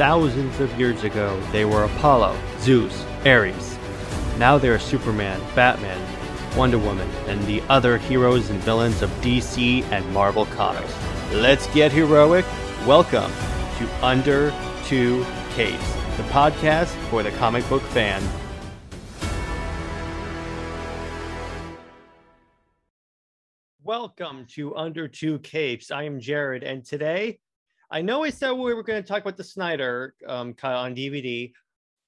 thousands of years ago, they were Apollo, Zeus, Ares. Now they are Superman, Batman, Wonder Woman, and the other heroes and villains of DC and Marvel Comics. Let's get heroic. Welcome to Under Two Capes, the podcast for the comic book fan. Welcome to Under Two Capes. I am Jared, and today I know I said we were going to talk about the Snyder um, cut on DVD.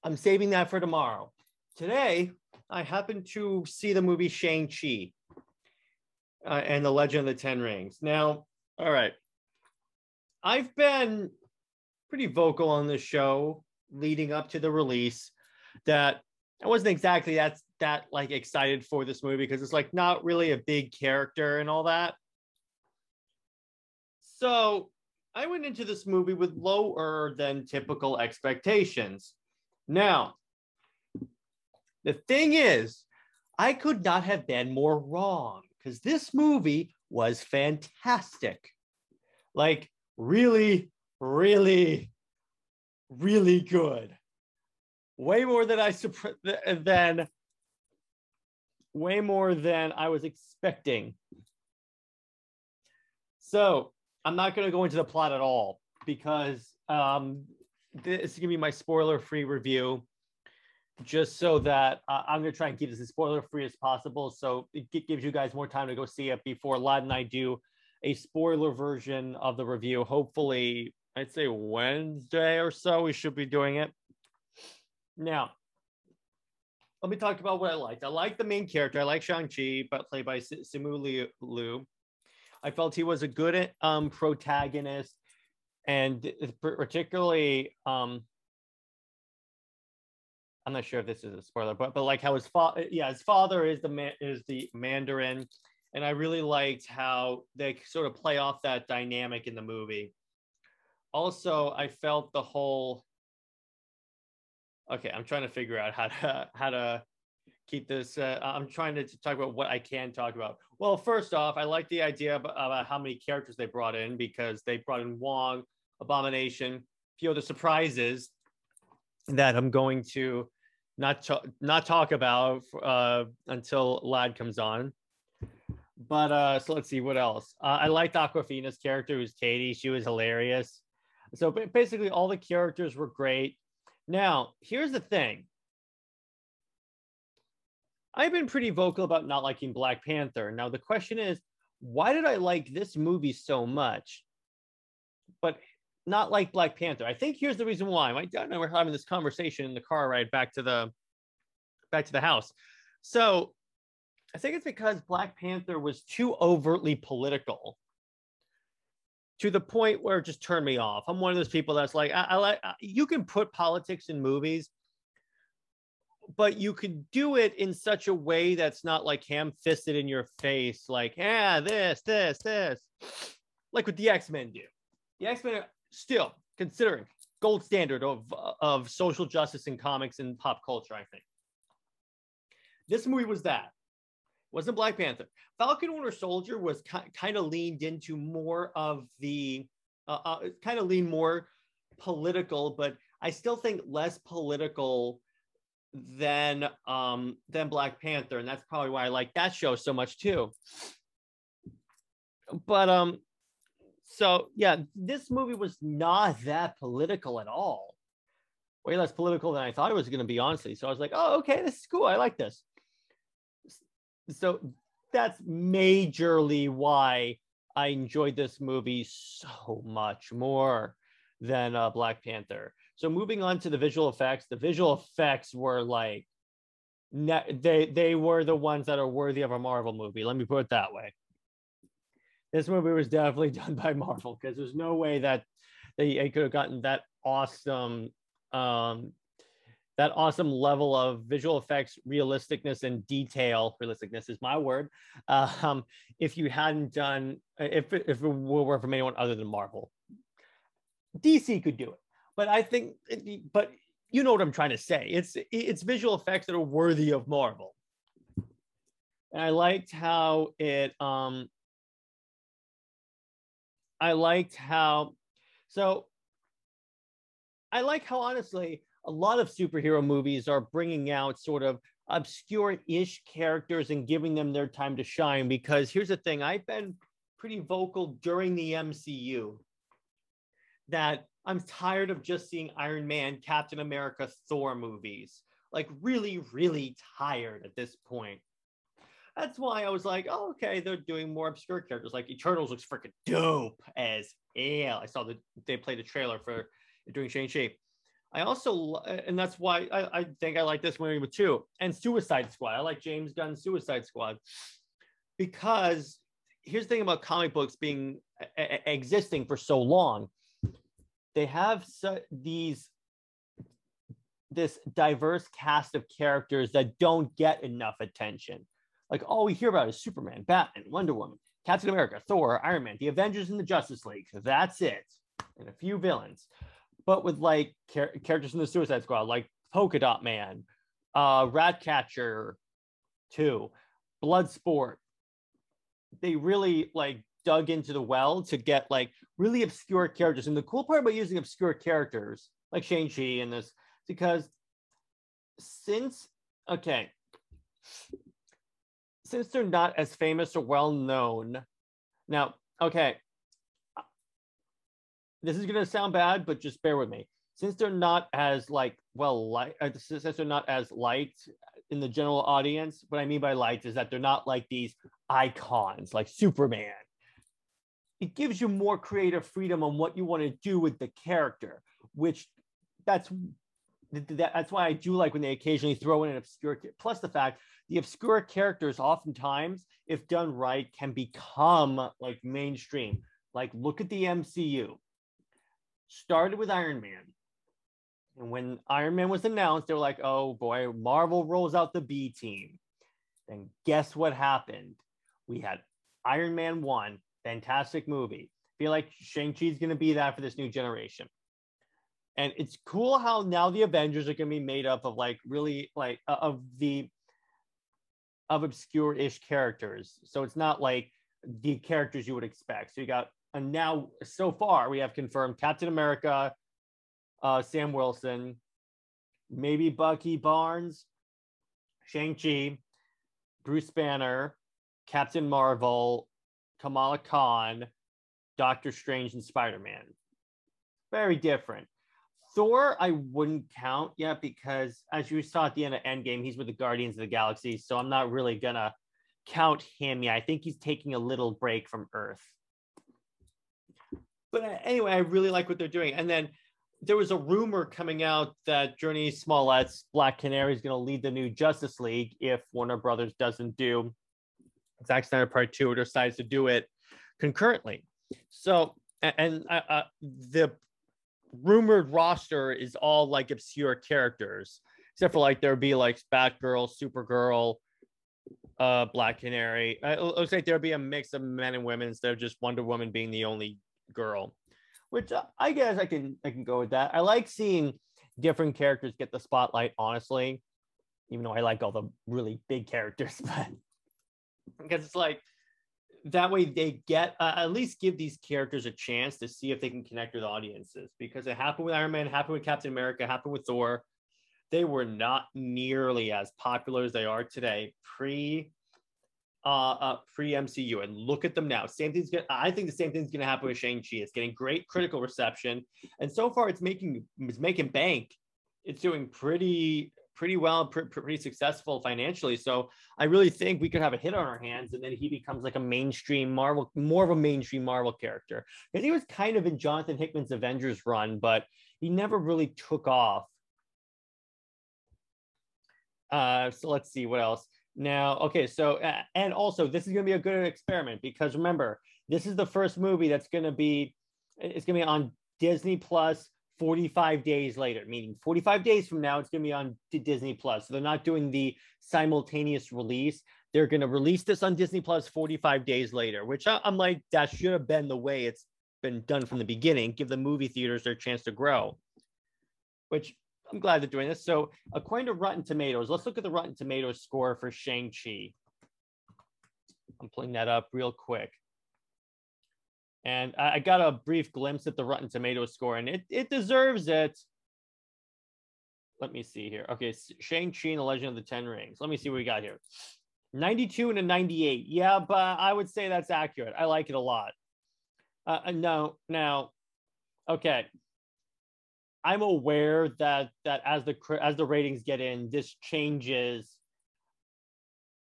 I'm saving that for tomorrow. Today, I happened to see the movie Shang-Chi uh, and the Legend of the Ten Rings. Now, all right. I've been pretty vocal on this show leading up to the release that I wasn't exactly that that like excited for this movie because it's like not really a big character and all that. So I went into this movie with lower than typical expectations. Now, the thing is, I could not have been more wrong because this movie was fantastic. Like, really, really, really good. Way more than I than way more than I was expecting. So I'm not going to go into the plot at all because um, this is going to be my spoiler free review, just so that uh, I'm going to try and keep this as spoiler free as possible. So it gives you guys more time to go see it before Lad and I do a spoiler version of the review. Hopefully, I'd say Wednesday or so, we should be doing it. Now, let me talk about what I liked. I like the main character. I like Shang-Chi, but played by Simu Liu. I felt he was a good um, protagonist, and particularly, um, I'm not sure if this is a spoiler, but but like how his father, yeah, his father is the man is the Mandarin, and I really liked how they sort of play off that dynamic in the movie. Also, I felt the whole. Okay, I'm trying to figure out how to how to keep this. Uh, I'm trying to talk about what I can talk about. Well, first off, I like the idea about, about how many characters they brought in because they brought in Wong, Abomination, a few other surprises that I'm going to not to- not talk about uh, until Lad comes on. But uh, so let's see what else. Uh, I liked Awkwafina's character, who's Katie. She was hilarious. So basically, all the characters were great. Now, here's the thing I've been pretty vocal about not liking Black Panther. Now, the question is, why did I like this movie so much, but not like Black Panther? I think here's the reason why. My dad and I were having this conversation in the car ride back to the back to the house. So I think it's because Black Panther was too overtly political to the point where it just turned me off. I'm one of those people that's like, I, I like you can put politics in movies, but you could do it in such a way that's not like ham-fisted in your face, like, yeah, this, this, this, like what the X-Men do. The X-Men are still considering gold standard of of social justice in comics and pop culture, I think. This movie was that. Wasn't Black Panther. Falcon Winter Soldier was ki- kind of leaned into more of the, uh, uh, kind of leaned more political, but I still think less political than um than Black Panther, and that's probably why I like that show so much too. But um, so yeah, this movie was not that political at all. Way less political than I thought it was going to be, honestly. So I was like, oh, okay, this is cool. I like this. So that's majorly why I enjoyed this movie so much more than uh, Black Panther. So moving on to the visual effects, the visual effects were like they they were the ones that are worthy of a Marvel movie. Let me put it that way. This movie was definitely done by Marvel because there's no way that they, could have gotten that awesome um that awesome level of visual effects realisticness and detail realisticness is my word um if you hadn't done if if it were from anyone other than marvel dc could do it but I think, but you know what I'm trying to say. It's it's visual effects that are worthy of Marvel. And I liked how it. Um, I liked how. So I like how honestly a lot of superhero movies are bringing out sort of obscure-ish characters and giving them their time to shine. Because here's the thing: I've been pretty vocal during the MCU that I'm tired of just seeing Iron Man, Captain America, Thor movies. Like really, really tired at this point. That's why I was like, oh, okay, they're doing more obscure characters. Like Eternals looks freaking dope as hell. I saw that they played a trailer for doing Shang-Chi. I also, and that's why I, I think I like this movie too. And Suicide Squad. I like James Gunn's Suicide Squad because here's the thing about comic books being existing for so long. They have so, these this diverse cast of characters that don't get enough attention. Like all we hear about is Superman, Batman, Wonder Woman, Captain America, Thor, Iron Man, the Avengers, and the Justice League. That's it, and a few villains. But with like char- characters in the Suicide Squad, like Polka Dot Man, uh, Ratcatcher, two, Bloodsport. They really like dug into the well to get like really obscure characters. And the cool part about using obscure characters like Shang-Chi and this, because since, okay, since they're not as famous or well known, now, okay, this is going to sound bad, but just bear with me. Since they're not as like well light, uh, since they're not as liked in the general audience, what I mean by light is that they're not like these icons like Superman. It gives you more creative freedom on what you want to do with the character, which that's that's why I do like when they occasionally throw in an obscure. Plus the fact the obscure characters oftentimes, if done right, can become like mainstream. Like look at the MCU started with Iron Man. And when Iron Man was announced, they were like, oh boy, Marvel rolls out the B team. Then guess what happened? We had Iron Man 1, fantastic movie. feel like Shang-Chi is going to be that for this new generation. And it's cool how now the Avengers are going to be made up of like really like uh, of the of obscure-ish characters. So it's not like the characters you would expect. So you got and now so far we have confirmed Captain America, uh, Sam Wilson, maybe Bucky Barnes, Shang Chi, Bruce Banner, Captain Marvel, Kamala Khan, Doctor Strange, and Spider Man. Very different. Thor, I wouldn't count yet because, as you saw at the end of Endgame, he's with the Guardians of the Galaxy. So I'm not really gonna count him yet. I think he's taking a little break from Earth. But uh, anyway, I really like what they're doing. And then there was a rumor coming out that Jurnee Smollett's Black Canary is going to lead the new Justice League if Warner Brothers doesn't do Zack Snyder Part Two decides to do it concurrently. So, and uh, uh, the rumored roster is all like obscure characters, except for like there'd be like Batgirl, Supergirl, uh, Black Canary. Uh, it looks like there'd be a mix of men and women instead of just Wonder Woman being the only girl, which uh, I guess I can I can go with that. I like seeing different characters get the spotlight, honestly, even though I like all the really big characters, but because it's like that way they get uh, at least give these characters a chance to see if they can connect with audiences because it happened with Iron Man, happened with Captain America, happened with Thor. They were not nearly as popular as they are today pre uh, uh, pre MCU and look at them now. Same thing's gonna. I think the same thing's gonna happen with Shang Chi. It's getting great critical reception, and so far it's making it's making bank. It's doing pretty pretty well, pretty, pretty successful financially. So I really think we could have a hit on our hands, and then he becomes like a mainstream Marvel, more of a mainstream Marvel character. Because he was kind of in Jonathan Hickman's Avengers run, but he never really took off. Uh, so let's see what else. Now, okay, so uh, and also this is going to be a good experiment because remember, this is the first movie that's going to be it's going to be on Disney Plus 45 days later, meaning 45 days from now it's going to be on Disney Plus. So they're not doing the simultaneous release. They're going to release this on Disney Plus 45 days later, which I'm like that should have been the way it's been done from the beginning. Give the movie theaters their chance to grow. Which I'm glad they're doing this. So, according to Rotten Tomatoes, let's look at the Rotten Tomatoes score for Shang-Chi. I'm pulling that up real quick. And I got a brief glimpse at the Rotten Tomatoes score, and it, it deserves it. let me see here. Okay, Shang-Chi the Legend of the Ten Rings. Let me see what we got here. 92 and a 98. Yeah, but I would say that's accurate. I like it a lot. Uh, uh no, now, okay. I'm aware that that as the as the ratings get in, this changes.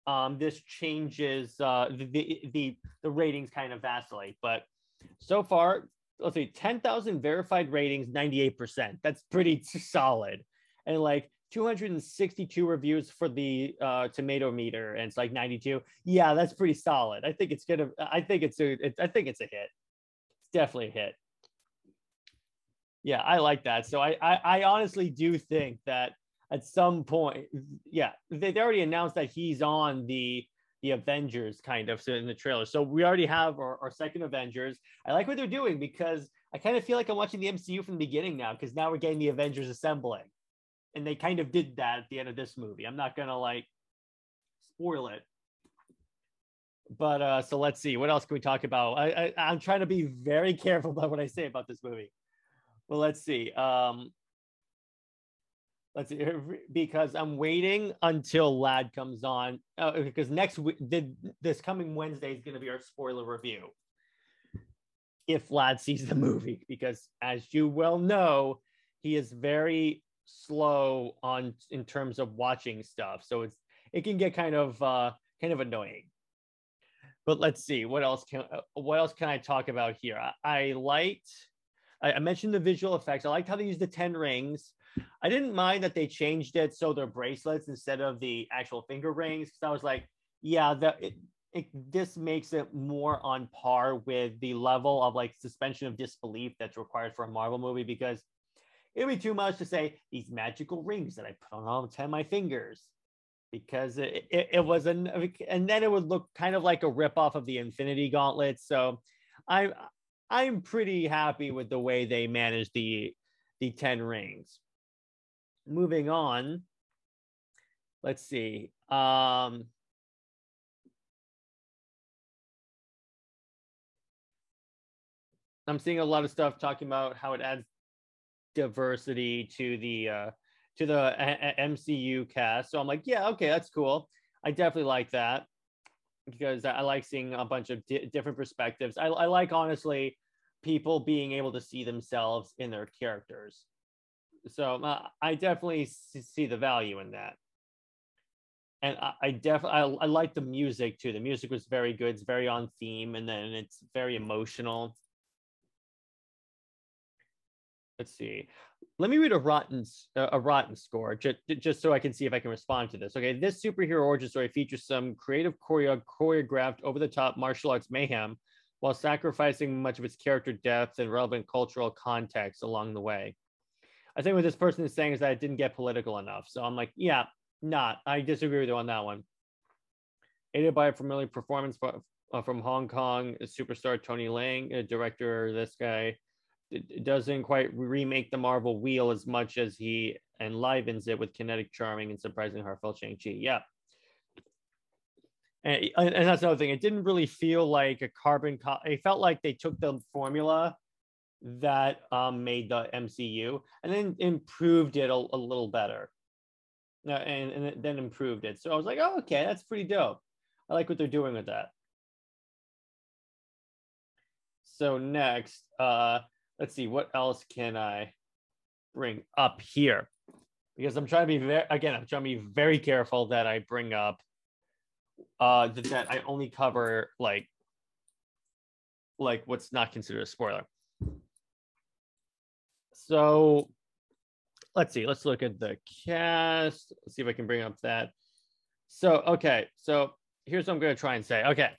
Um, this changes uh, the, the the ratings kind of vacillate, but so far, let's see, 10,000 verified ratings, 98%. That's pretty solid. And like 262 reviews for the uh, tomato meter, and it's like 92. Yeah, that's pretty solid. I think it's gonna. I think it's a. It, I think it's a hit. It's definitely a hit. Yeah, I like that. So I, I, I honestly do think that at some point, yeah, they, they already announced that he's on the the Avengers kind of so in the trailer. So we already have our, our second Avengers. I like what they're doing because I kind of feel like I'm watching the MCU from the beginning now because now we're getting the Avengers assembling. And they kind of did that at the end of this movie. I'm not gonna like spoil it. But uh so let's see what else can we talk about. I, I I'm trying to be very careful about what I say about this movie. Well, let's see. Um let's see because i'm waiting until lad comes on uh, because next week this coming wednesday is going to be our spoiler review. If lad sees the movie because as you well know he is very slow on in terms of watching stuff so it's it can get kind of uh kind of annoying. But let's see what else can uh, what else can i talk about here? I, I liked I, I mentioned the visual effects. I liked how they used the 10 rings I didn't mind that they changed it so they're bracelets instead of the actual finger rings because I was like, yeah, that it, it, this makes it more on par with the level of like suspension of disbelief that's required for a Marvel movie because it would be too much to say these magical rings that I put on all 10 of my fingers because it, it, it was an and then it would look kind of like a ripoff of the Infinity Gauntlet. So I'm I'm pretty happy with the way they managed the the 10 rings moving on, let's see. Um, I'm seeing a lot of stuff talking about how it adds diversity to the uh, to the a- a- MCU cast. So I'm like, yeah, okay, that's cool. I definitely like that because I like seeing a bunch of di- different perspectives. I, I like honestly people being able to see themselves in their characters so uh, I definitely see the value in that. And I, I definitely I, I like the music too. The music was very good. It's very on theme, and then it's very emotional. Let's see. Let me read a rotten a rotten score just, just so I can see if I can respond to this. Okay, this superhero origin story features some creative choreo- choreographed over the top martial arts mayhem while sacrificing much of its character depth and relevant cultural context along the way. I think what this person is saying is that it didn't get political enough. So I'm like, yeah, not. I disagree with you on that one. Aided by a familiar performance uh, from Hong Kong superstar Tony Leung, director, this guy doesn't quite remake the Marvel wheel as much as he enlivens it with kinetic charming and surprising heartfelt Shang-Chi. Yeah. And, and that's another thing. It didn't really feel like a carbon. Co- it felt like they took the formula that um, made the MCU and then improved it a, a little better. Uh, and, and then improved it. So I was like, oh, okay, that's pretty dope. I like what they're doing with that. So next, uh, let's see, what else can I bring up here? Because I'm trying to be very, again, I'm trying to be very careful that I bring up uh, that I only cover like like what's not considered a spoiler. So let's see. Let's look at the cast. Let's see if I can bring up that. So, okay. So here's what I'm going to try and say. Okay.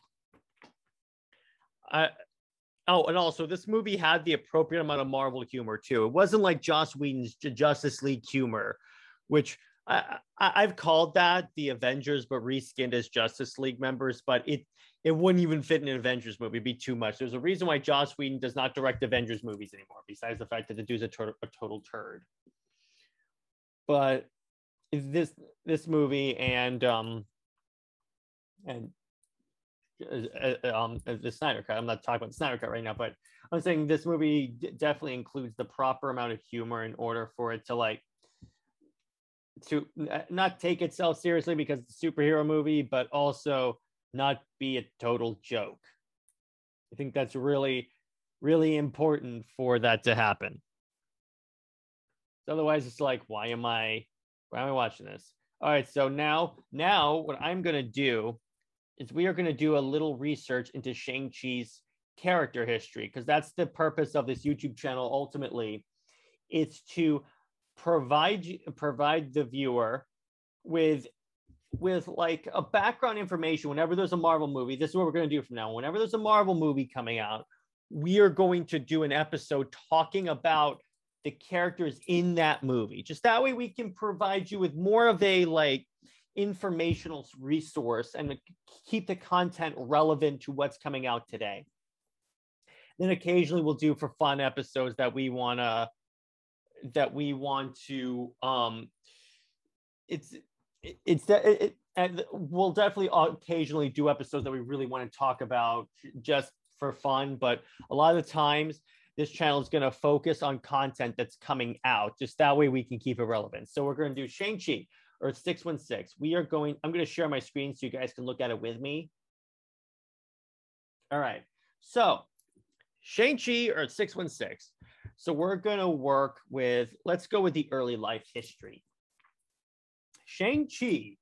I, oh, and also this movie had the appropriate amount of Marvel humor too. It wasn't like Joss Whedon's Justice League humor, which I, I, have called that the Avengers, but reskinned as Justice League members. But it it wouldn't even fit in an Avengers movie. It'd be too much. There's a reason why Joss Whedon does not direct Avengers movies anymore, besides the fact that the dude's a, to- a total turd. But this this movie and um and uh, uh, um the Snyder cut. I'm not talking about the Snyder cut right now, but I'm saying this movie d- definitely includes the proper amount of humor in order for it to like to not take itself seriously because it's a superhero movie, but also not be a total joke. I think that's really, really important for that to happen. Otherwise, it's like, why am I, why am I watching this? All right, so now, now what I'm gonna do is we are gonna do a little research into Shang Chi's character history because that's the purpose of this YouTube channel. Ultimately, it's to provide provide the viewer with with like a background information whenever there's a Marvel movie. This is what we're going to do from now. Whenever there's a Marvel movie coming out, we are going to do an episode talking about the characters in that movie. Just that way we can provide you with more of a like informational resource and keep the content relevant to what's coming out today. Then occasionally we'll do for fun episodes that we want to that we want to um it's it's it, it, and we'll definitely occasionally do episodes that we really want to talk about just for fun but a lot of the times this channel is going to focus on content that's coming out just that way we can keep it relevant. So we're going to do shang-chi or 616 we are going i'm going to share my screen so you guys can look at it with me. All right so shang-chi or 616 so we're going to work with, let's go with the early life history. Shang-Chi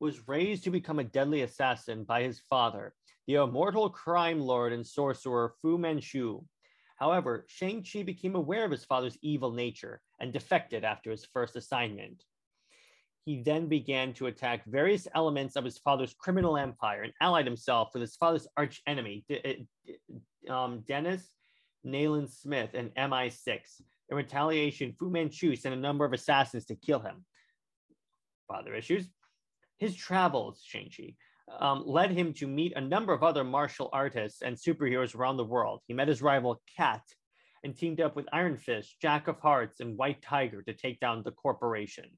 was raised to become a deadly assassin by his father, the immortal crime lord and sorcerer Fu Manchu. However, Shang-Chi became aware of his father's evil nature and defected after his first assignment. He then began to attack various elements of his father's criminal empire and allied himself with his father's arch enemy, um, Dennis Nayland Smith, and MI6. In retaliation, Fu Manchu sent a number of assassins to kill him. Father issues. His travels, Shang-Chi, um, led him to meet a number of other martial artists and superheroes around the world. He met his rival Cat and teamed up with Iron Fist, Jack of Hearts, and White Tiger to take down the corporation.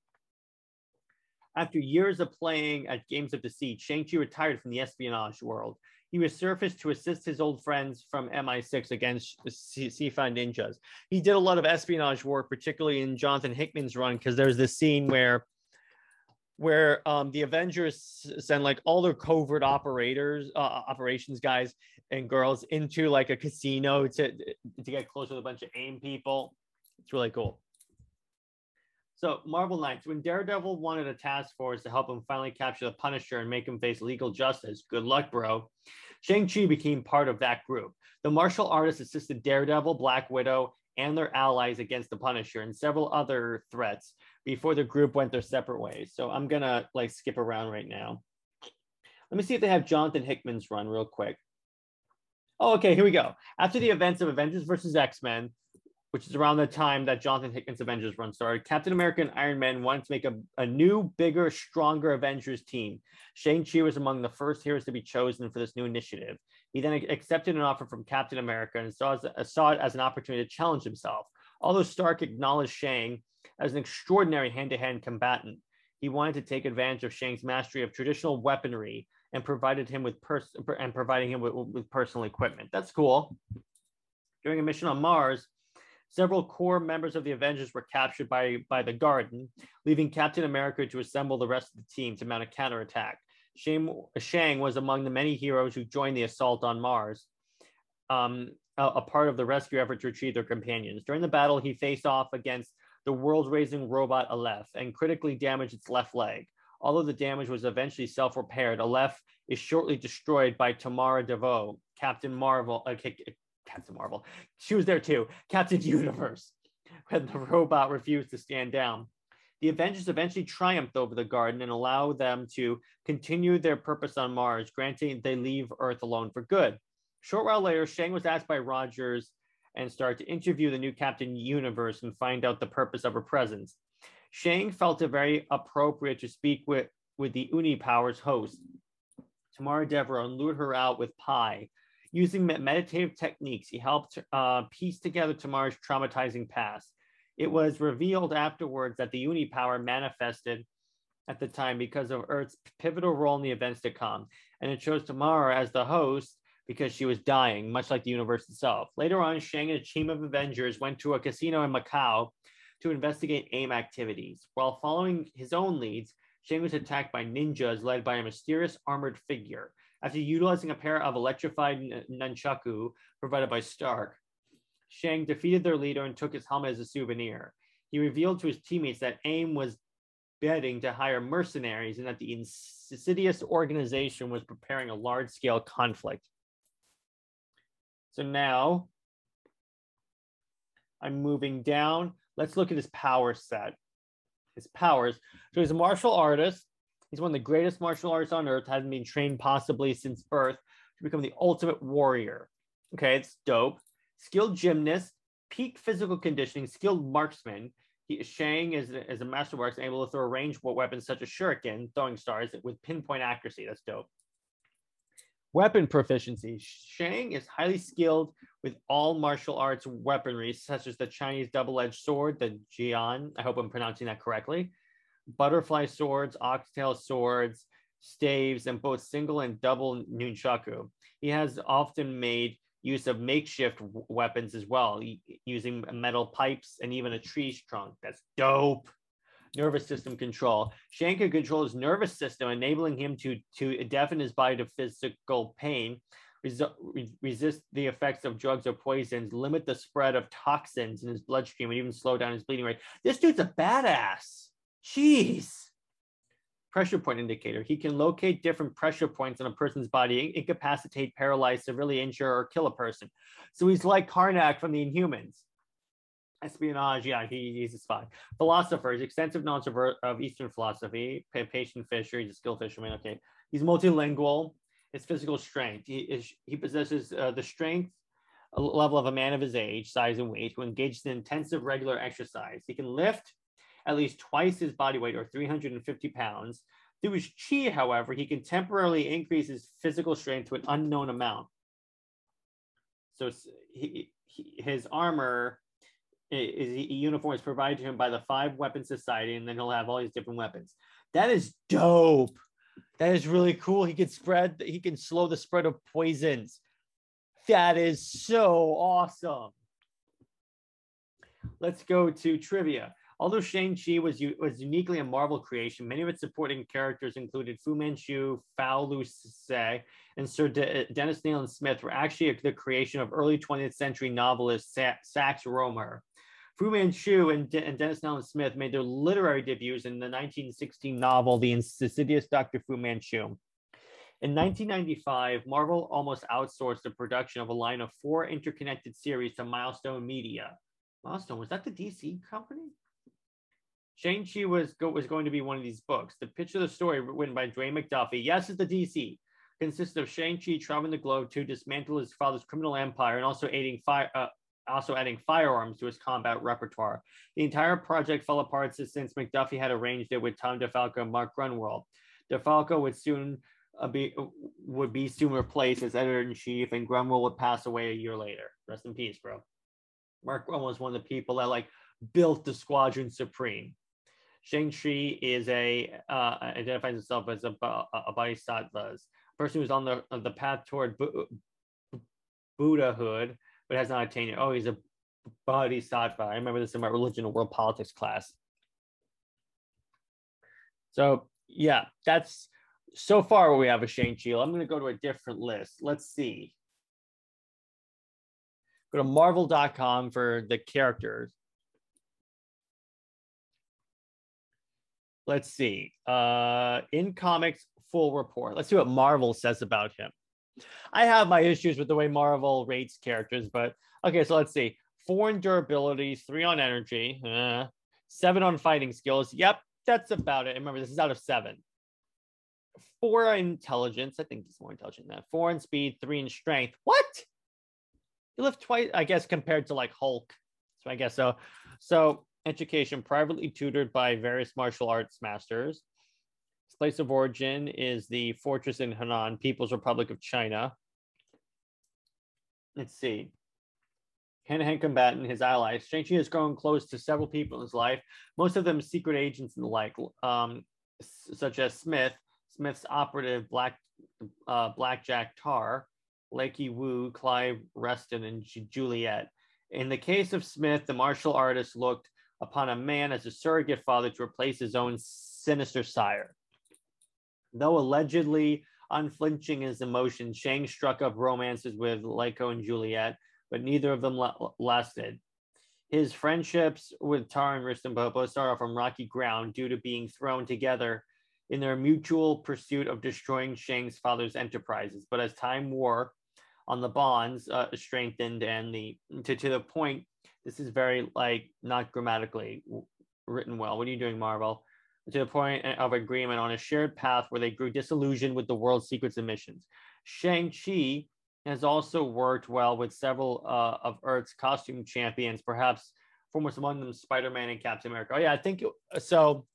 After years of playing at games of deceit, Shang-Chi retired from the espionage world he resurfaced to assist his old friends from MI6 against CFA ninjas. He did a lot of espionage work, particularly in Jonathan Hickman's run, because there's this scene where where um, the Avengers send like all their covert operators, uh, operations guys and girls into like a casino to to get close to a bunch of AIM people. It's really cool. So Marvel Knights, when Daredevil wanted a task force to help him finally capture the Punisher and make him face legal justice, good luck, bro. Shang-Chi became part of that group. The martial artist assisted Daredevil, Black Widow, and their allies against the Punisher and several other threats before the group went their separate ways. So I'm gonna like skip around right now. Let me see if they have Jonathan Hickman's run real quick. Oh, okay, here we go. After the events of Avengers versus X-Men, which is around the time that Jonathan Hickman's Avengers run started, Captain America and Iron Man wanted to make a, a new, bigger, stronger Avengers team. Shang-Chi was among the first heroes to be chosen for this new initiative. He then accepted an offer from Captain America and saw, saw it as an opportunity to challenge himself. Although Stark acknowledged Shang as an extraordinary hand-to-hand combatant, he wanted to take advantage of Shang's mastery of traditional weaponry and provided him with pers- and providing him with, with personal equipment. That's cool. During a mission on Mars, Several core members of the Avengers were captured by, by the Garden, leaving Captain America to assemble the rest of the team to mount a counterattack. Shang, Shang was among the many heroes who joined the assault on Mars, um, a, part of the rescue effort to retrieve their companions. During the battle, he faced off against the world-raising robot Aleph and critically damaged its left leg. Although the damage was eventually self-repaired, Aleph is shortly destroyed by Tamara Devoe, Captain Marvel, uh, Captain Marvel. She was there too. Captain Universe, when the robot refused to stand down. The Avengers eventually triumphed over the Garden and allow them to continue their purpose on Mars, granting they leave Earth alone for good. Short while later, Shang was asked by Rogers and started to interview the new Captain Universe and find out the purpose of her presence. Shang felt it very appropriate to speak with, with the Uni Powers host, Tamara Devereaux, lured her out with pie, Using meditative techniques, he helped uh, piece together Tamara's traumatizing past. It was revealed afterwards that the Uni power manifested at the time because of Earth's pivotal role in the events to come, and it chose Tamara as the host because she was dying, much like the universe itself. Later on, Shang and a team of Avengers went to a casino in Macau to investigate AIM activities. While following his own leads, Shang was attacked by ninjas led by a mysterious armored figure. After utilizing a pair of electrified nunchaku provided by Stark, Shang defeated their leader and took his helmet as a souvenir. He revealed to his teammates that AIM was betting to hire mercenaries and that the insidious organization was preparing a large scale conflict. So now I'm moving down. Let's look at his power set. His powers. So he's a martial artist. He's one of the greatest martial artists on earth, hasn't been trained possibly since birth to become the ultimate warrior. Okay, it's dope. Skilled gymnast, peak physical conditioning, skilled marksman. He, Shang is, is a master marksman able to throw ranged weapons such as shuriken, throwing stars with pinpoint accuracy. That's dope. Weapon proficiency. Shang is highly skilled with all martial arts weaponry, such as the Chinese double edged sword, the Jian. I hope I'm pronouncing that correctly. Butterfly swords, oxtail swords, staves, and both single and double nunchaku. He has often made use of makeshift weapons as well, using metal pipes and even a tree trunk. That's dope nervous system control. Shang can control his nervous system, enabling him to, to deafen his body to physical pain, res- resist the effects of drugs or poisons, limit the spread of toxins in his bloodstream, and even slow down his bleeding rate. This dude's a badass. Jeez. Pressure point indicator. He can locate different pressure points on a person's body, incapacitate, paralyze, severely injure, or kill a person. So he's like Karnak from the Inhumans espionage. Yeah, he, he's a spy. Philosophers, extensive knowledge of, of Eastern philosophy. Patient fisher, he's a skilled fisherman. Okay, he's multilingual. His physical strength. He is he possesses uh, the strength level of a man of his age, size, and weight who engages in intensive regular exercise. He can lift at least twice his body weight, or 350 pounds. Through his chi, however, he can temporarily increase his physical strength to an unknown amount. So he, he, his armor is a uniform is provided to him by the Five Weapon Society, and then he'll have all these different weapons. That is dope. That is really cool. He can spread. He can slow the spread of poisons. That is so awesome. Let's go to trivia. Although Shang-Chi was, was uniquely a Marvel creation, many of its supporting characters included Fu Manchu, Fao Se, and Sir De- Dennis Nayland Smith were actually the creation of early 20th century novelist Sa- Sax Rohmer. Fu Manchu and, De- and Dennis Nayland Smith made their literary debuts in the 1916 novel The Insidious Dr. Fu Manchu. In 1995, Marvel almost outsourced the production of a line of four interconnected series to Milestone Media. Milestone, was that the DC company? Shang-Chi was, go- was going to be one of these books. The pitch of the story, written by Dwayne McDuffie, yes, it's the DC, consists of Shang-Chi traveling the globe to dismantle his father's criminal empire and also aiding fire, uh, also adding firearms to his combat repertoire. The entire project fell apart since McDuffie had arranged it with Tom DeFalco and Mark Gruenwald. DeFalco would soon uh, be would be soon replaced as editor in chief, and Gruenwald would pass away a year later. Rest in peace, bro. Mark Gruenwald was one of the people that like built the Squadron Supreme. Shang-Chi is a uh, identifies himself as a, a bodhisattva, person who's on the the path toward Buddhahood but has not attained it. Oh, he's a bodhisattva. I remember this in my religion and world politics class. So yeah, that's so far what we have a Shang-Chi. I'm going to go to a different list. Let's see. Go to marvel.com for the characters. Let's see. Uh, in comics, full report. Let's see what Marvel says about him. I have my issues with the way Marvel rates characters, but okay, so let's see. Four on durability, three on energy, uh, seven on fighting skills. Yep, that's about it. Remember, this is out of seven. Four on intelligence. I think he's more intelligent than that. Four in speed, three in strength. What? You lift twice, I guess, compared to like Hulk. So I guess so. So education, privately tutored by various martial arts masters place of origin is the fortress in Henan, People's Republic of China. Let's see. Hand-to-hand combatant, his allies. Shang-Chi has grown close to several people in his life, most of them secret agents and the like, um, such as Smith, Smith's operative Black uh, Blackjack Tar, Leiko Wu, Clive Reston, and Juliet. In the case of Smith, the martial artist looked upon a man as a surrogate father to replace his own sinister sire. Though allegedly unflinching in his emotions, Shang struck up romances with Leiko and Juliet, but neither of them la- lasted. His friendships with Tara and Rustam both started off from rocky ground due to being thrown together in their mutual pursuit of destroying Shang's father's enterprises. But as time wore on, the bonds uh, strengthened, and the to, to the point, this is very like not grammatically written well. What are you doing, Marvel? To the point of agreement on a shared path where they grew disillusioned with the world's secrets and missions. Shang-Chi has also worked well with several uh, of Earth's costume champions, perhaps foremost among them Spider Man and Captain America. Oh, yeah, I think so.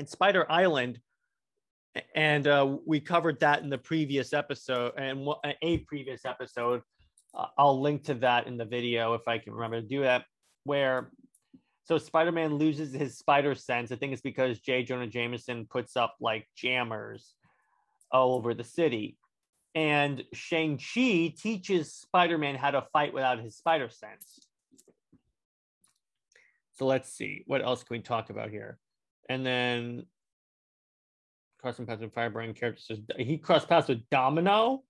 In Spider Island, and uh, we covered that in the previous episode and a previous episode. Uh, I'll link to that in the video if I can remember to do that. Where so Spider Man loses his spider sense. I think it's because J. Jonah Jameson puts up like jammers all over the city and Shang-Chi teaches Spider-Man how to fight without his spider sense. So let's see. What else can we talk about here? And then crossing paths with Firebrand character says he crossed paths with Domino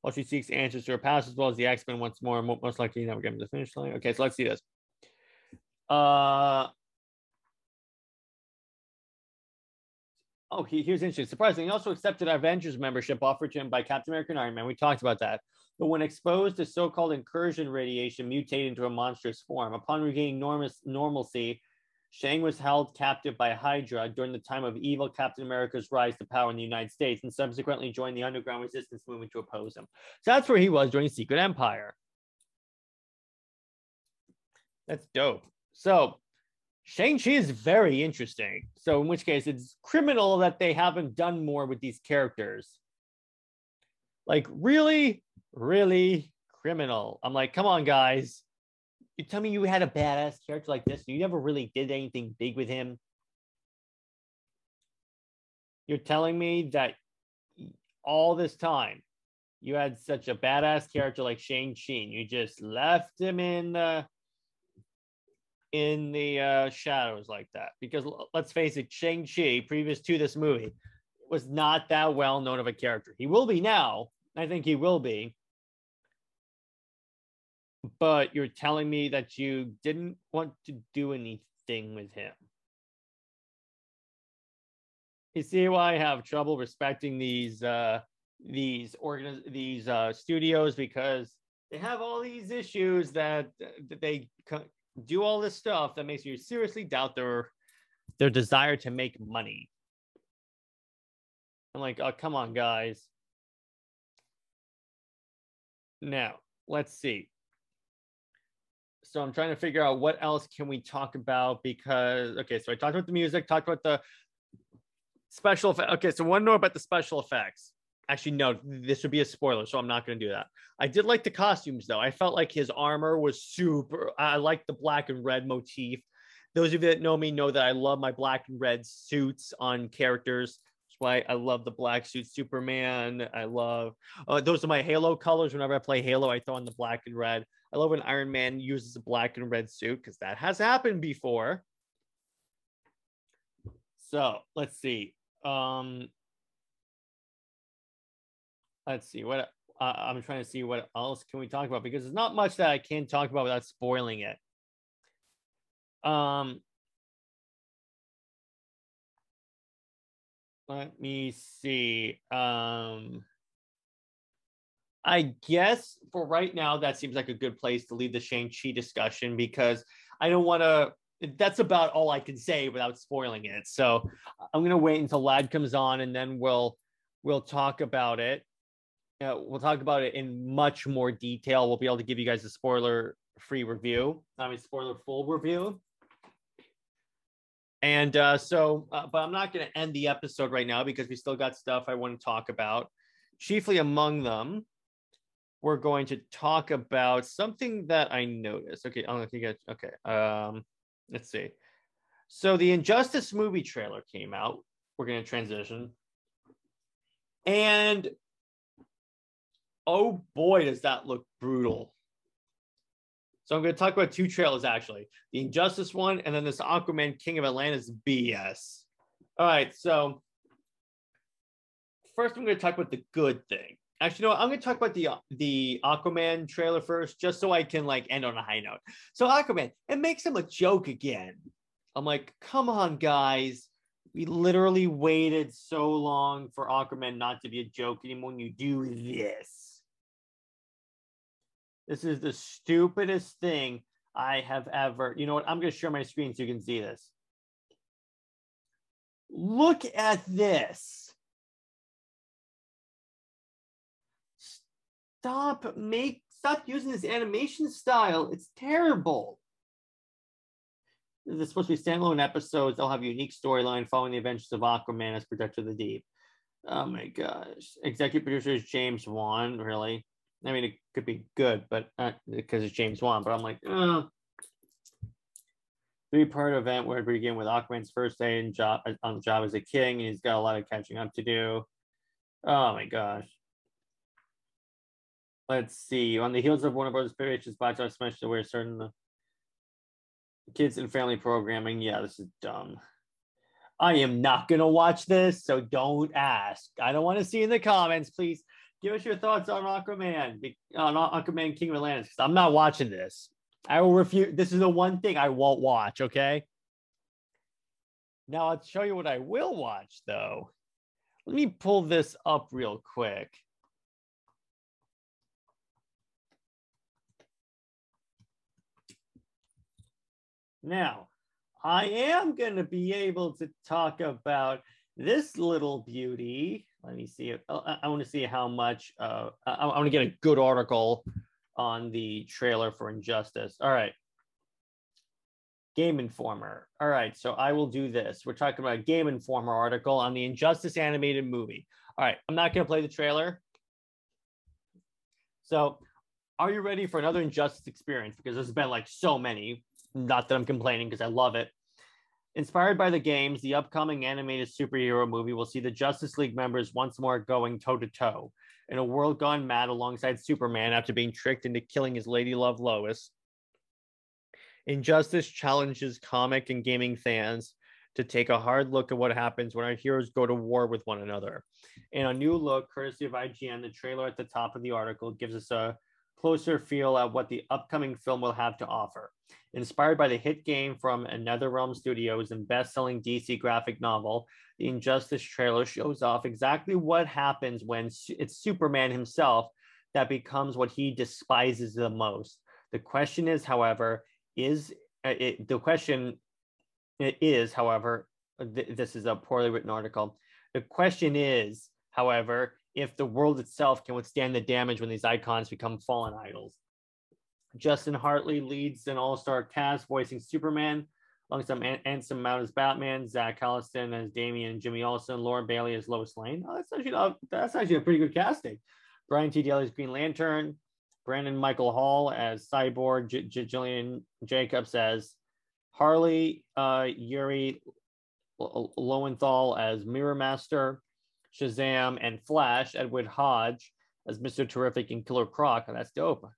while she seeks answers to her past as well as the X-Men once more. Most likely never get to the finish line. Okay, so let's see this. Uh Oh, he, here's interesting. Surprisingly, he also accepted Avengers membership offered to him by Captain America and Iron Man. We talked about that. But when exposed to so-called incursion radiation, mutated into a monstrous form. Upon regaining normus, normalcy, Shang was held captive by Hydra during the time of evil Captain America's rise to power in the United States and subsequently joined the underground resistance movement to oppose him. So that's where he was during Secret Empire. That's dope. So Shang-Chi is very interesting. So, in which case, it's criminal that they haven't done more with these characters. Like, really, really criminal. I'm like, come on, guys. You tell me you had a badass character like this. And you never really did anything big with him. You're telling me that all this time you had such a badass character like Shang-Chi. You just left him in the in the uh, shadows like that because let's face it, Shang Chi, previous to this movie, was not that well known of a character. He will be now. I think he will be. But you're telling me that you didn't want to do anything with him. You see why I have trouble respecting these uh, these organ these uh, studios because they have all these issues that, that they do all this stuff that makes you seriously doubt their their desire to make money. I'm like, oh, come on, guys. Now, let's see. So I'm trying to figure out what else can we talk about because okay, so I talked about the music, talked about the special effects. Okay, so one more about the special effects actually no this would be a spoiler so i'm not going to do that. I did like the costumes though. I felt like his armor was super i like the black and red motif. Those of you that know me know that i love my black and red suits on characters. That's why i love the black suit superman. I love uh, those are my halo colors. Whenever i play halo i throw on the black and red. I love when iron man uses a black and red suit because that has happened before. So let's see. Um let's see what uh, I'm trying to see what else can we talk about because there's not much that I can talk about without spoiling it. Um, let me see. Um, I guess for right now, that seems like a good place to leave the Shang-Chi discussion because I don't want to. That's about all I can say without spoiling it. So I'm to wait until Lad comes on and then we'll we'll talk about it uh, we'll talk about it in much more detail. We'll be able to give you guys a spoiler free review, I mean, spoiler full review. And uh, so, uh, but I'm not going to end the episode right now because we still got stuff I want to talk about. Chiefly among them, we're going to talk about something that I noticed. Okay, I'll let you get okay. Um, let's see. So the Injustice movie trailer came out. We're going to transition. And oh boy, does that look brutal. So I'm going to talk about two trailers actually the Injustice one and then this Aquaman King of Atlantis BS. All right. So first, I'm going to talk about the good thing. Actually, no, I'm going to talk about the the Aquaman trailer first, just so I can like end on a high note. So Aquaman, it makes him a joke again. I'm like, come on, guys. We literally waited so long for Aquaman not to be a joke anymore. When you do this, this is the stupidest thing I have ever. You know what? I'm going to share my screen so you can see this. Look at this. stop make stop using this animation style. It's terrible. This is supposed to be standalone episodes. They'll have a unique storyline following the adventures of Aquaman as Protector of the Deep. Oh my gosh. Executive producer is James Wan, really. I mean, it could be good, but because it's James Wan, but I'm like, oh. Three part event where we begin with Aquaman's first day in job, on the job as a king, and he's got a lot of catching up to do. Oh my gosh. Let's see. On the heels of Warner Brothers Pictures box office smash to where certain kids and family programming. Yeah, this is dumb. I am not gonna watch this, so don't ask. I don't want to see in the comments. Please give us your thoughts on Aquaman, on Aquaman King of Atlantis. Because I'm not watching this. I will refuse. This is the one thing I won't watch. Okay. Now I'll show you what I will watch, though. Let me pull this up real quick. Now, I am going to be able to talk about this little beauty. Let me see. I, I want to see how much. Uh, I, I want to get a good article on the trailer for Injustice. All right. Game Informer. All right, so I will do this. We're talking about a Game Informer article on the Injustice animated movie. All right, I'm not going to play the trailer. So, are you ready for another Injustice experience? Because there's been like so many. Not that I'm complaining because I love it. Inspired by the games, the upcoming animated superhero movie will see the Justice League members once more going toe to toe in a world gone mad alongside Superman after being tricked into killing his lady love Lois. Injustice challenges comic and gaming fans to take a hard look at what happens when our heroes go to war with one another. In a new look, courtesy of IGN, the trailer at the top of the article gives us a closer feel at what the upcoming film will have to offer. Inspired by the hit game from NetherRealm Studios and best-selling DC graphic novel, the Injustice trailer shows off exactly what happens when it's Superman himself that becomes what he despises the most. The question is, however, is uh, it, the question is, however, th- this is a poorly written article. The question is, however, if the world itself can withstand the damage when these icons become fallen idols. Justin Hartley leads an all-star cast voicing Superman, alongside Anson Mount as Batman, Zach Callison as Damian, Jimmy Olsen, Laura Bailey as Lois Lane. Oh, that's actually not, that's actually a pretty good casting. Brian T. Daly as Green Lantern, Brandon Michael Hall as Cyborg, J- J- Jillian Jacobs as Harley, uh, Yuri L- Lowenthal as Mirror Master, Shazam, and Flash, Edward Hodge as Mr. Terrific and Killer Croc. And that's dope.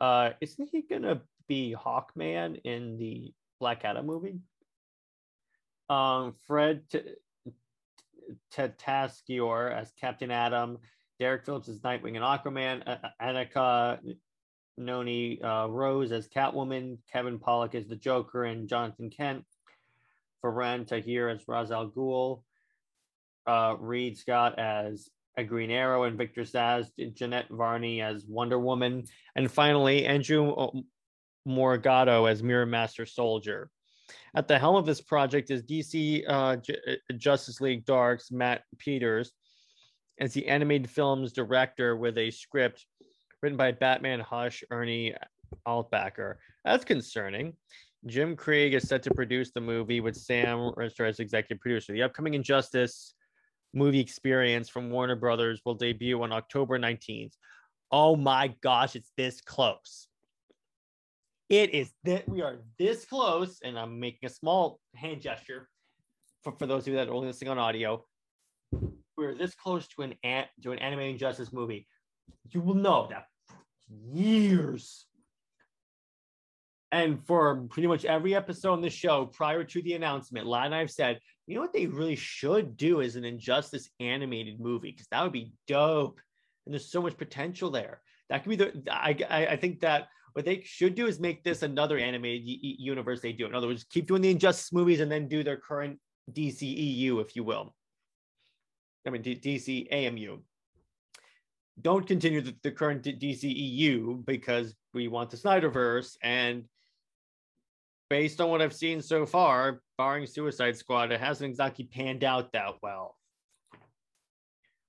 Uh, isn't he gonna be Hawkman in the Black Adam movie? Um, Fred Tatasciore as Captain Atom, Derek Phillips as Nightwing and Aquaman, Anika Noni uh, Rose as Catwoman, Kevin Pollak as the Joker, and Jonathan Kent. Faran Tahir as Ra's al Ghul, uh, Reid Scott as a Green Arrow, and Victor Zsasz, Jeanette Varney as Wonder Woman, and finally Andrew Morgado as Mirror Master Soldier. At the helm of this project is DC uh, J- uh, Justice League Dark's Matt Peters as the animated film's director with a script written by Batman Hush Ernie Altbacker. That's concerning. Jim Krieg is set to produce the movie with Sam Rister as executive producer. The upcoming Injustice movie experience from Warner Brothers will debut on October 19th. Oh my gosh, it's this close. It is that we are this close, and I'm making a small hand gesture for, for those of you that are only listening on audio. We're this close to an to an animated justice movie. You will know that years And for pretty much every episode on the show prior to the announcement, Lad and I have said, you know what they really should do is an Injustice animated movie because that would be dope. And there's so much potential there. That could be the. I I, think that what they should do is make this another animated universe they do. In other words, keep doing the Injustice movies and then do their current DCEU, if you will. I mean, D- DC AMU. Don't continue the, the current D- DCEU because we want the Snyderverse. And based on what I've seen so far, barring Suicide Squad, it hasn't exactly panned out that well.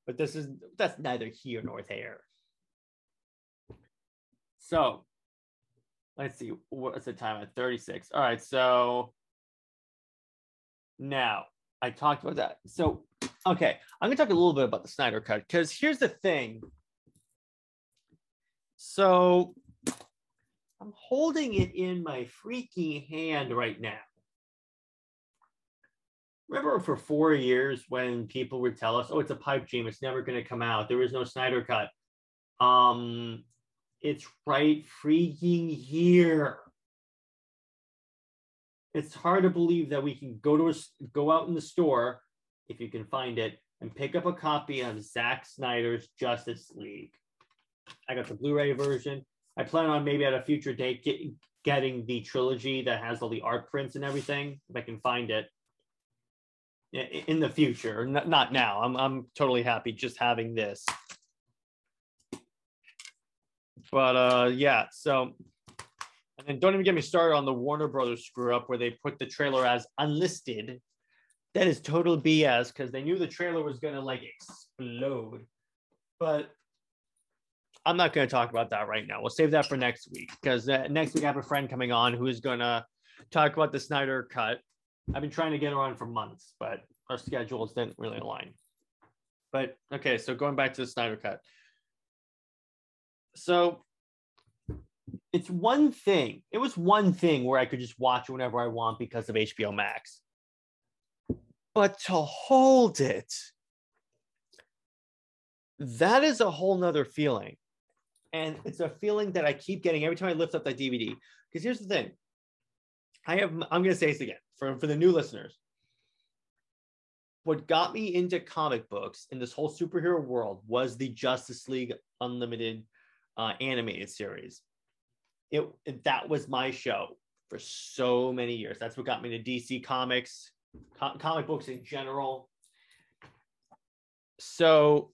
But this is that's neither here nor there. So let's see, what's the time at 36? All right, so now I talked about that. So, okay, I'm gonna talk a little bit about the Snyder Cut because here's the thing. So, I'm holding it in my freaking hand right now. Remember for four years when people would tell us, oh, it's a pipe dream, it's never going to come out, there is no Snyder Cut. Um, it's right freaking here. It's hard to believe that we can go to a, go out in the store if you can find it and pick up a copy of Zack Snyder's Justice League. I got the Blu-ray version. I plan on maybe at a future date get, getting the trilogy that has all the art prints and everything if I can find it in the future. Not now. I'm I'm totally happy just having this but uh, yeah, so and then don't even get me started on the Warner Brothers screw up where they put the trailer as unlisted. That is total BS because they knew the trailer was gonna like explode. But I'm not going to talk about that right now. We'll save that for next week because uh, next week I have a friend coming on who is going to talk about the Snyder cut. I've been trying to get her on for months, but our schedules didn't really align. But okay, so going back to the Snyder cut so it's one thing. It was one thing where I could just watch whenever I want because of HBO Max. But to hold it, that is a whole nother feeling. And it's a feeling that I keep getting every time I lift up that DVD. Because here's the thing I have, I'm going to say this again for, for the new listeners. What got me into comic books in this whole superhero world was the Justice League Unlimited uh, animated series. It, it, that was my show for so many years. That's what got me to DC Comics, co- comic books in general. So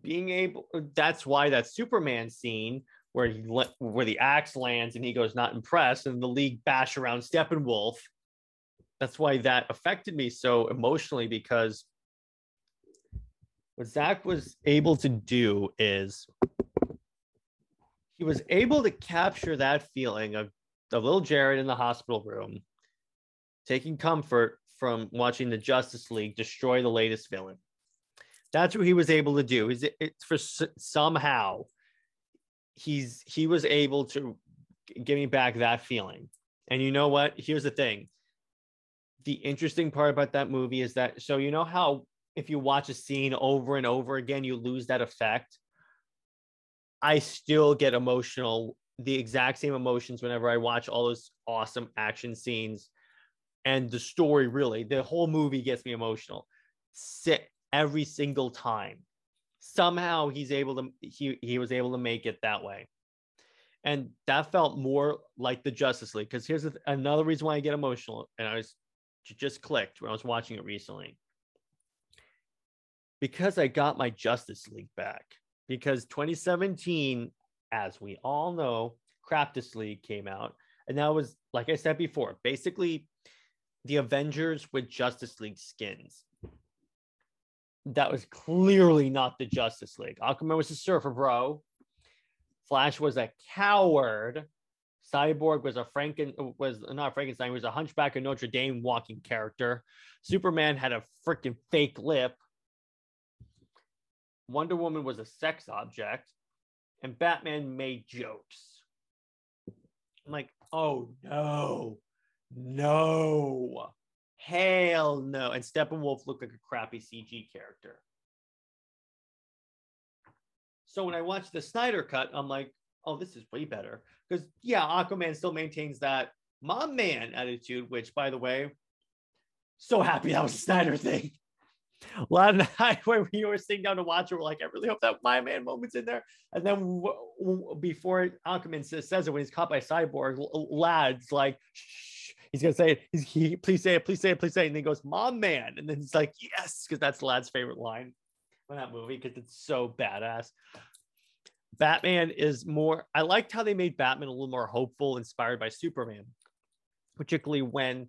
being able that's why that Superman scene where he where the axe lands and he goes not impressed and the league bash around Steppenwolf. That's why that affected me so emotionally because what Zach was able to do is he was able to capture that feeling of the little Jared in the hospital room taking comfort from watching the Justice League destroy the latest villain. That's what he was able to do. Is it for somehow he's he was able to give me back that feeling. And you know what? Here's the thing. The interesting part about that movie is that so you know how if you watch a scene over and over again, you lose that effect. I still get emotional, the exact same emotions whenever I watch all those awesome action scenes and the story really, the whole movie gets me emotional. Sit every single time. Somehow he's able to he he was able to make it that way. And that felt more like the Justice League because here's the, another reason why I get emotional and I was just clicked when I was watching it recently. Because I got my Justice League back because 2017, as we all know, Craftus League came out. And that was, like I said before, basically the Avengers with Justice League skins. That was clearly not the Justice League. Aquaman was a surfer bro. Flash was a coward. Cyborg was a Franken was not Frankenstein, he was a hunchback of Notre Dame walking character. Superman had a freaking fake lip. Wonder Woman was a sex object, and Batman made jokes. I'm like, oh no, no, hell no. And Steppenwolf looked like a crappy CG character. So when I watched the Snyder cut, I'm like, oh, this is way better. because yeah, Aquaman still maintains that mom man attitude, which by the way, so happy that was a Snyder thing. Lad and I, when we were sitting down to watch it, we're like, I really hope that my man moment's in there. And then w- w- before Aquaman says, says it, when he's caught by Cyborg, Lad's like, Shh. He's gonna say it. He's, he, please say it, please say it, please say it. And then he goes, Mom, man. And then he's like, yes, because that's Lad's favorite line in that movie because it's so badass. Batman is more, I liked how they made Batman a little more hopeful, inspired by Superman, particularly when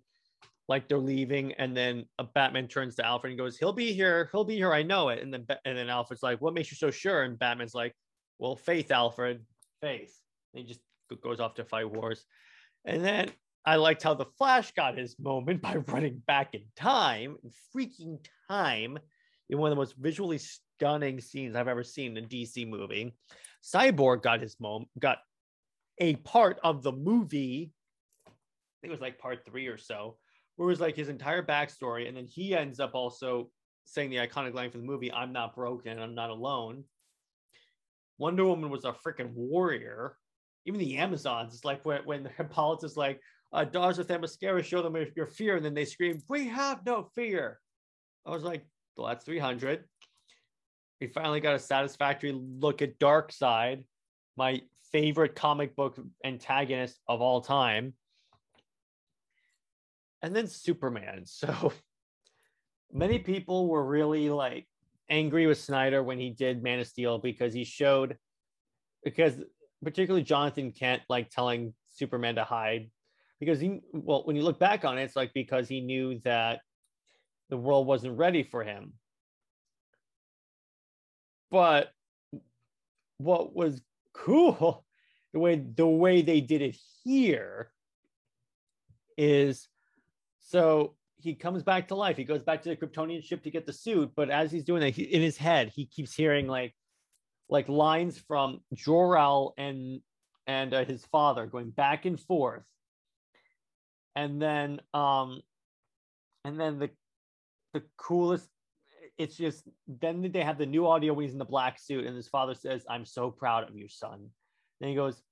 like they're leaving and then a Batman turns to Alfred and goes, he'll be here. He'll be here. I know it. And then, and then Alfred's like, what makes you so sure? And Batman's like, well, faith, Alfred, faith. And he just goes off to fight wars. And then I liked how the Flash got his moment by running back in time, freaking time, in one of the most visually stunning scenes I've ever seen in a DC movie. Cyborg got his moment, got a part of the movie. I think it was like part three or so, where it was like his entire backstory, and then he ends up also saying the iconic line from the movie, "I'm not broken, I'm not alone." Wonder Woman was a freaking warrior. Even the Amazons, it's like when when Hippolyta is like, uh, "Dogs with Themyscira, show them your fear," and then they scream, "We have no fear." I was like, well, that's 300. We finally got a satisfactory look at Darkseid, my favorite comic book antagonist of all time. And then Superman. So many people were really like angry with Snyder when he did Man of Steel because he showed, because particularly Jonathan Kent like telling Superman to hide because he, well, when you look back on it, it's like because he knew that the world wasn't ready for him. But what was cool, the way the way they did it here is so he comes back to life. He goes back to the Kryptonian ship to get the suit, but as he's doing that, he, in his head, he keeps hearing like like lines from Jor-El and and uh, his father going back and forth. And then um and then the the coolest. It's just then they have the new audio when he's in the black suit, and his father says, "I'm so proud of you, son." Then he goes,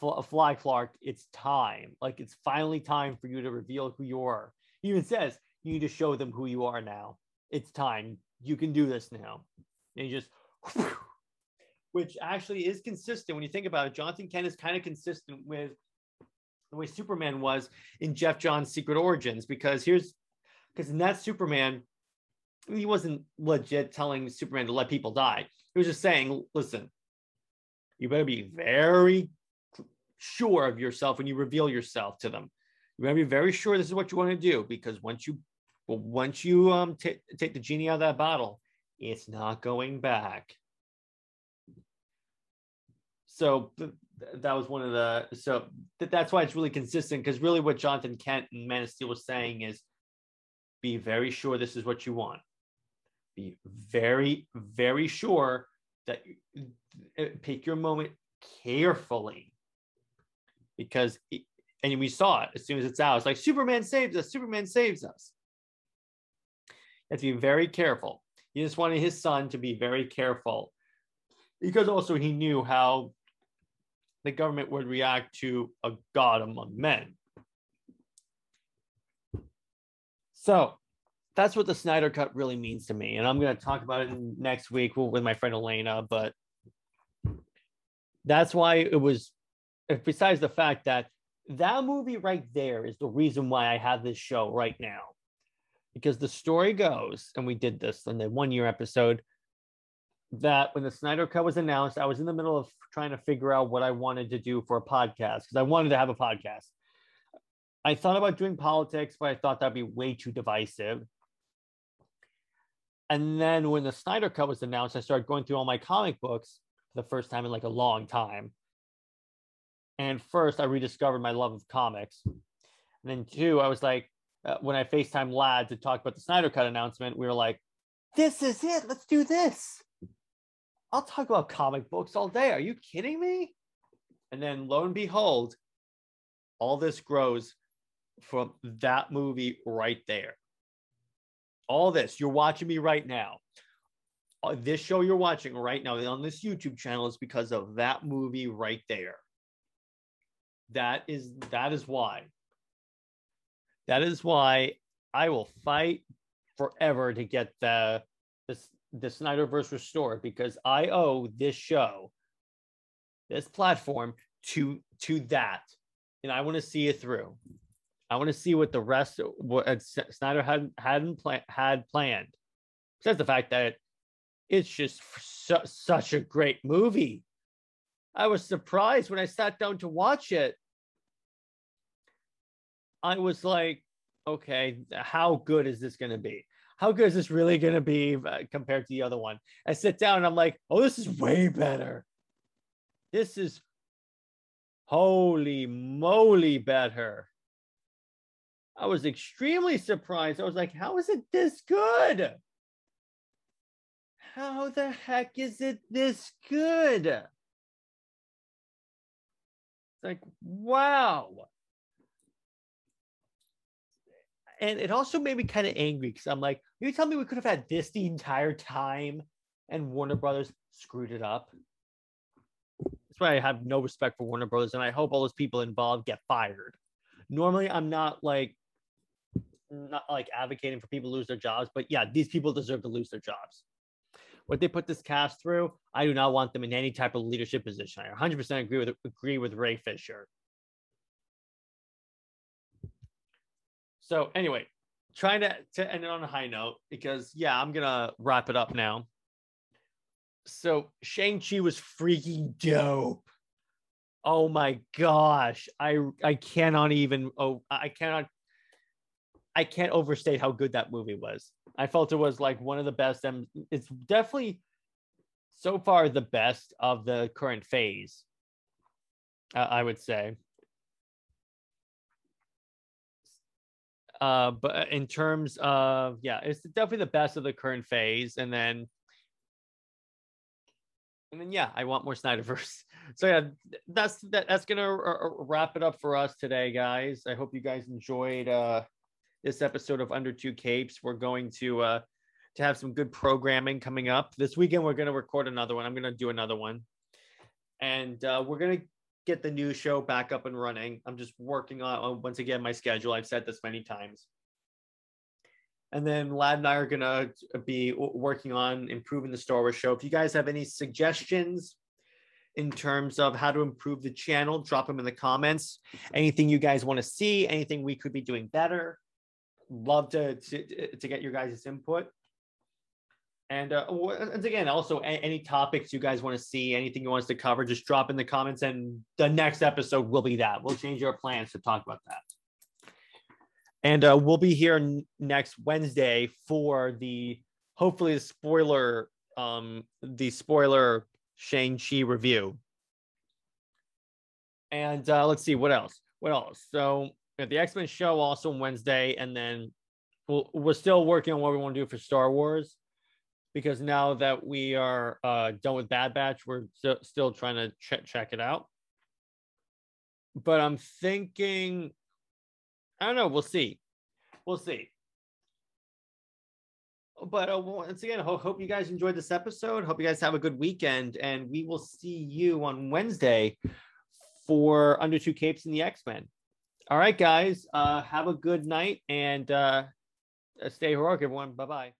"Fly, Clark, it's time. Like it's finally time for you to reveal who you are." He even says, "You need to show them who you are now. It's time. You can do this now." And he just. Which actually is consistent when you think about it. Jonathan Kent is kind of consistent with the way Superman was in Geoff Johns' Secret Origins, because here's because in that Superman, he wasn't legit telling Superman to let people die. He was just saying, listen, you better be very sure of yourself when you reveal yourself to them. You better be very sure this is what you want to do because once you well, once you um t- take the genie out of that bottle, it's not going back. So that was one of the so th- that's why it's really consistent because really what Jonathan Kent and Man of Steel was saying is be very sure this is what you want be very, very sure that uh, pick your moment carefully because, it, and we saw it as soon as it's out. It's like Superman saves us, Superman saves us. You have to be very careful. He just wanted his son to be very careful because also he knew how the government would react to a god among men. So that's what the Snyder Cut really means to me. And I'm going to talk about it next week with my friend Elena. But that's why it was, besides the fact that that movie right there is the reason why I have this show right now. Because the story goes, and we did this in the one year episode, that when the Snyder Cut was announced, I was in the middle of trying to figure out what I wanted to do for a podcast because I wanted to have a podcast. I thought about doing politics, but I thought that'd be way too divisive. And then when the Snyder Cut was announced, I started going through all my comic books for the first time in like a long time. And first, I rediscovered my love of comics. And then two, I was like, uh, when I FaceTime Lad to talk about the Snyder Cut announcement, we were like, this is it. Let's do this. I'll talk about comic books all day. Are you kidding me? And then lo and behold, all this grows from that movie right there all this you're watching me right now uh, this show you're watching right now on this youtube channel is because of that movie right there That is that is why. That is why I will fight forever to get the this the Snyderverse restored because I owe this show, this platform to to that, and I want to see it through. I want to see what the rest what uh, Snyder had hadn't plan, had planned. Besides the fact that it's just su- such a great movie. I was surprised when I sat down to watch it. I was like, okay, how good is this going to be? How good is this really going to be uh, compared to the other one? I sit down and I'm like, oh, this is way better. This is holy moly better. I was extremely surprised. I was like, how is it this good? How the heck is it this good? It's like, wow. And it also made me kind of angry because I'm like, you tell me we could have had this the entire time and Warner Brothers screwed it up? That's why I have no respect for Warner Brothers and I hope all those people involved get fired. Normally, I'm not like not like advocating for people lose their jobs, but yeah, these people deserve to lose their jobs what they put this cast through, I do not want them in any type of leadership position. I 100% agree with agree with Ray Fisher. So anyway, trying to, to end it on a high note because yeah, I'm gonna wrap it up now. So Shang-Chi was freaking dope. Oh my gosh. I I cannot even oh I cannot I can't overstate how good that movie was. I felt it was like one of the best, and it's definitely so far the best of the current phase. Uh, I would say. Uh, but in terms of yeah, it's definitely the best of the current phase, and then and then yeah, I want more Snyderverse. So yeah, that's that, that's gonna wrap it up for us today, guys. I hope you guys enjoyed uh this episode of Under Two Capes. We're going to uh, to have some good programming coming up this weekend. We're to record another one. I'm to do another one, and uh, we're to get the new show back up and running. I'm just working on once again my schedule. I've said this many times. And then Lad and I are gonna uh, be working on improving the Star Wars show. If you guys have any suggestions in terms of how to improve the channel, drop them in the comments. Anything you guys want to see, anything we could be doing better, love to, to, to get your guys' input. And uh, once again, also any topics you guys want to see, anything you want us to cover, just drop in the comments, and the next episode will be that. We'll change our plans to talk about that. And uh, we'll be here n- next Wednesday for the hopefully the spoiler, um, the spoiler Shang Chi review. And uh, let's see what else. What else? So the X Men show also on Wednesday, and then we'll, we're still working on what we want to do for Star Wars because now that we are uh, done with Bad Batch, we're st- still trying to ch- check it out. But I'm thinking, I don't know. We'll see. We'll see. But uh, once again, ho- hope you guys enjoyed this episode. Hope you guys have a good weekend, and we will see you on Wednesday for Under Two Capes and the X Men. All right, guys. Uh, have a good night and uh, stay heroic, everyone. Bye bye.